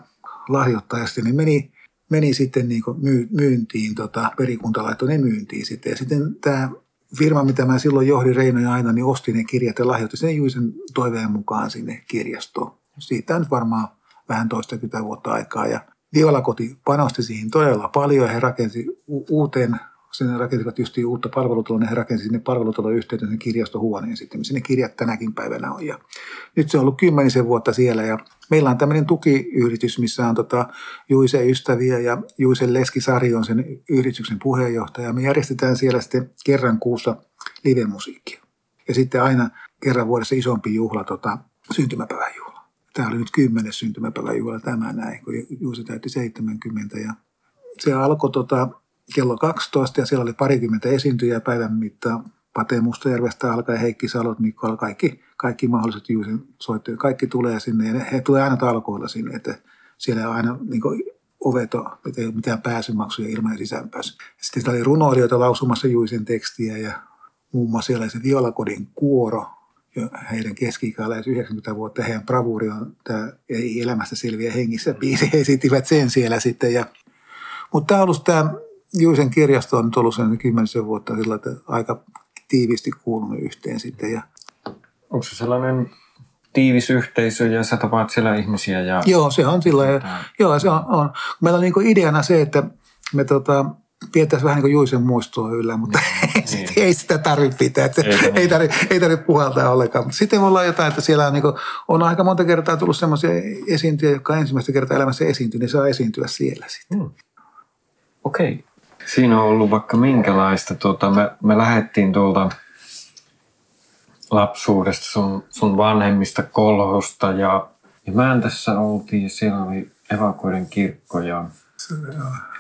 lahjoittaa, ja sitten ne meni, meni sitten niin myyntiin, tota, perikunta laittoi ne myyntiin sitten. Ja sitten tämä firma, mitä mä silloin johdin Reino aina, niin osti ne kirjat ja lahjoitti sen Juisen toiveen mukaan sinne kirjastoon. Siitä on varmaan vähän toistakymmentä vuotta aikaa. Ja Violakoti panosti siihen todella paljon he rakensi uuteen sinne rakensivat just uutta palvelutaloa, niin he rakensivat sinne palvelutalon yhteyteen sen kirjastohuoneen sitten, missä ne kirjat tänäkin päivänä on. Ja nyt se on ollut kymmenisen vuotta siellä ja meillä on tämmöinen tukiyhdistys, missä on tota Juise Ystäviä ja Juise Leski Sari on sen yhdistyksen puheenjohtaja. Me järjestetään siellä sitten kerran kuussa live-musiikkia. Ja sitten aina kerran vuodessa isompi juhla, tota, syntymäpäiväjuhla. Tämä oli nyt kymmenes syntymäpäiväjuhla tämä näin, kun Juuse täytti 70 ja se alkoi tota, kello 12 ja siellä oli parikymmentä esiintyjää päivän mittaan. Pate Mustajärvestä alkaen Heikki Salot, Mikko, kaikki, kaikki mahdolliset Juusen soittajat, kaikki tulee sinne ja he tulee aina talkoilla sinne, että siellä on aina niin kuin, ovet on, ei mitään pääsymaksuja ilman ja sisäänpääsy. Sitten oli runoilijoita lausumassa Juisen tekstiä ja muun muassa siellä se Violakodin kuoro, heidän keski 90 vuotta, heidän bravuri on tämä Ei elämästä selviä hengissä biisi, he esittivät sen siellä sitten. Ja, mutta tämä on ollut tämä Juisen kirjasto on nyt ollut sen kymmenisen vuotta sillä, että aika tiivisti kuulunut yhteen sitten. Ja... Onko se sellainen tiivis yhteisö ja sä tapaat siellä ihmisiä? Ja... Joo, se on sillä ja, Joo, se on, on. Meillä on niin ideana se, että me tota, pidettäisiin vähän niin kuin Juisen muistoa yllä, mutta niin, niin. ei sitä tarvitse pitää. Että ei, ei tarvitse ei tarvitse puhaltaa ollenkaan. Sitten me ollaan jotain, että siellä on, niin kuin, on aika monta kertaa tullut sellaisia esiintyjä, jotka ensimmäistä kertaa elämässä esiintyy, niin saa esiintyä siellä sitten. Hmm. Okei. Okay. Siinä on ollut vaikka minkälaista. Tuota, me, me lähdettiin tuolta lapsuudesta sun, sun vanhemmista kolhosta ja, ja tässä oltiin ja siellä oli evakoiden kirkko ja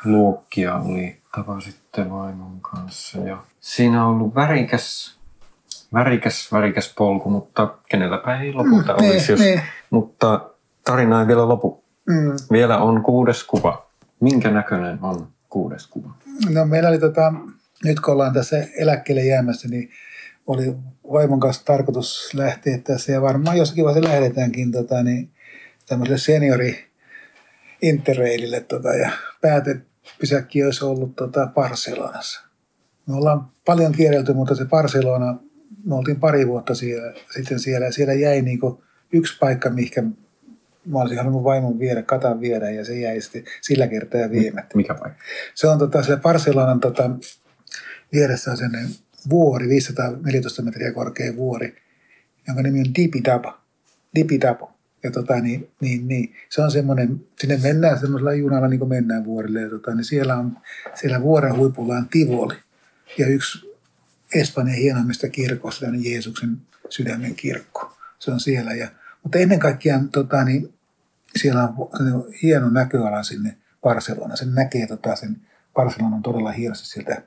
luokkia oli tapasitte vaimon kanssa. Ja siinä on ollut värikäs, värikäs, värikäs polku, mutta kenelläpä ei lopulta mm, olisi. Jos, niin. Mutta tarina ei vielä lopu. Mm. Vielä on kuudes kuva. Minkä näköinen on kuudes kuva? No meillä oli tota, nyt kun ollaan tässä eläkkeelle jäämässä, niin oli vaimon kanssa tarkoitus lähteä tässä ja varmaan jossakin vaiheessa lähdetäänkin tota, niin tämmöiselle seniori interrailille tota, ja päätepysäkki olisi ollut tota, Barcelonassa. Me ollaan paljon kierrelty, mutta se Barcelona, me oltiin pari vuotta siellä, sitten siellä ja siellä jäi niinku yksi paikka, mihinkä mä olisin halunnut vaimon viedä, katan viedä ja se jäi sitten sillä kertaa viemättä. Mikä paikka? Se on tota, se Barcelonan tota, vieressä on sellainen vuori, 514 metriä korkea vuori, jonka nimi on Dipidaba. Dipidabo. Ja tota, niin, niin, niin, se on semmoinen, sinne mennään semmoisella junalla niin kuin mennään vuorille. Ja tota, niin siellä on, siellä vuoren huipulla on Tivoli. Ja yksi Espanjan hienoimmista kirkosta, Jeesuksen sydämen kirkko. Se on siellä. Ja Mutta ennen kaikkea tota, niin siellä on hieno näköala sinne Barcelona. Sen näkee tota, sen Barcelona on todella hienosti sieltä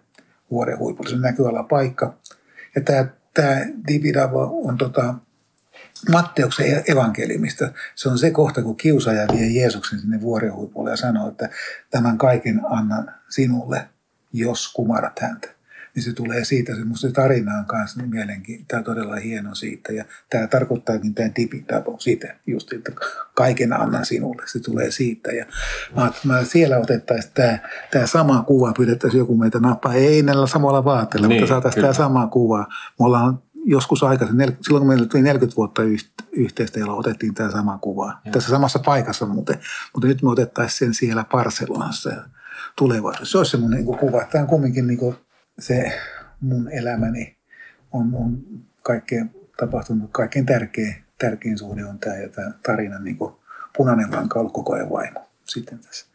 vuoren huipulla. Se näköala paikka. Ja tämä, tämä Dibidavo on tota, Matteuksen evankeliumista. Se on se kohta, kun kiusaaja vie Jeesuksen sinne vuoren huipulle ja sanoo, että tämän kaiken annan sinulle, jos kumarat häntä niin se tulee siitä, se musta tarina on kanssa niin mielenkiintoinen, tämä on todella hieno siitä. Ja tämä tarkoittaakin tämä tipitabo siitä, just, että kaiken annan sinulle, se tulee siitä. Ja mä, mä siellä otettaisiin tämä, tämä sama kuva, pyydettäisiin joku meitä nappaa, ei näillä samalla vaatteilla, niin, mutta saataisiin tämä sama kuva. Me ollaan joskus aikaisemmin, silloin kun meillä tuli 40 vuotta yhteistä, jolloin otettiin tämä sama kuva. Ja. Tässä samassa paikassa muuten, mutta nyt me otettaisiin sen siellä Barcelonassa tulevaisuudessa. Se olisi semmoinen niin kuva. Tämä on kumminkin niin kuin se mun elämäni on, on kaikkein tapahtunut, kaikkein tärkein, tärkein suhde on tämä ja tämä tarina niin kuin punainen lanka ollut koko ajan vaimo sitten tässä.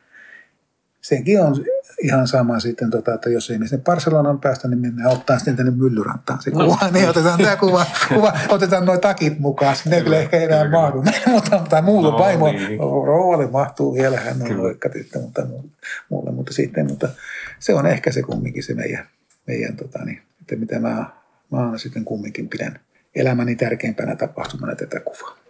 Senkin on ihan sama sitten, tota, että jos ei me sinne Barcelonan päästä, niin mennään ottaa sitten tänne Myllyrantaan se kuva. No. Niin otetaan tämä kuva, kuva otetaan noin takit mukaan. Sitten ne kyllä ehkä enää mahdu. mutta, mutta muulle no, vaimo, niin. rouvalle mahtuu vielä, hän on loikka tyttö, mutta muulle. Mutta sitten, mutta se on ehkä se kumminkin se meidän meidän tota, niin, että mitä mä, mä sitten kumminkin pidän elämäni tärkeimpänä tapahtumana tätä kuvaa.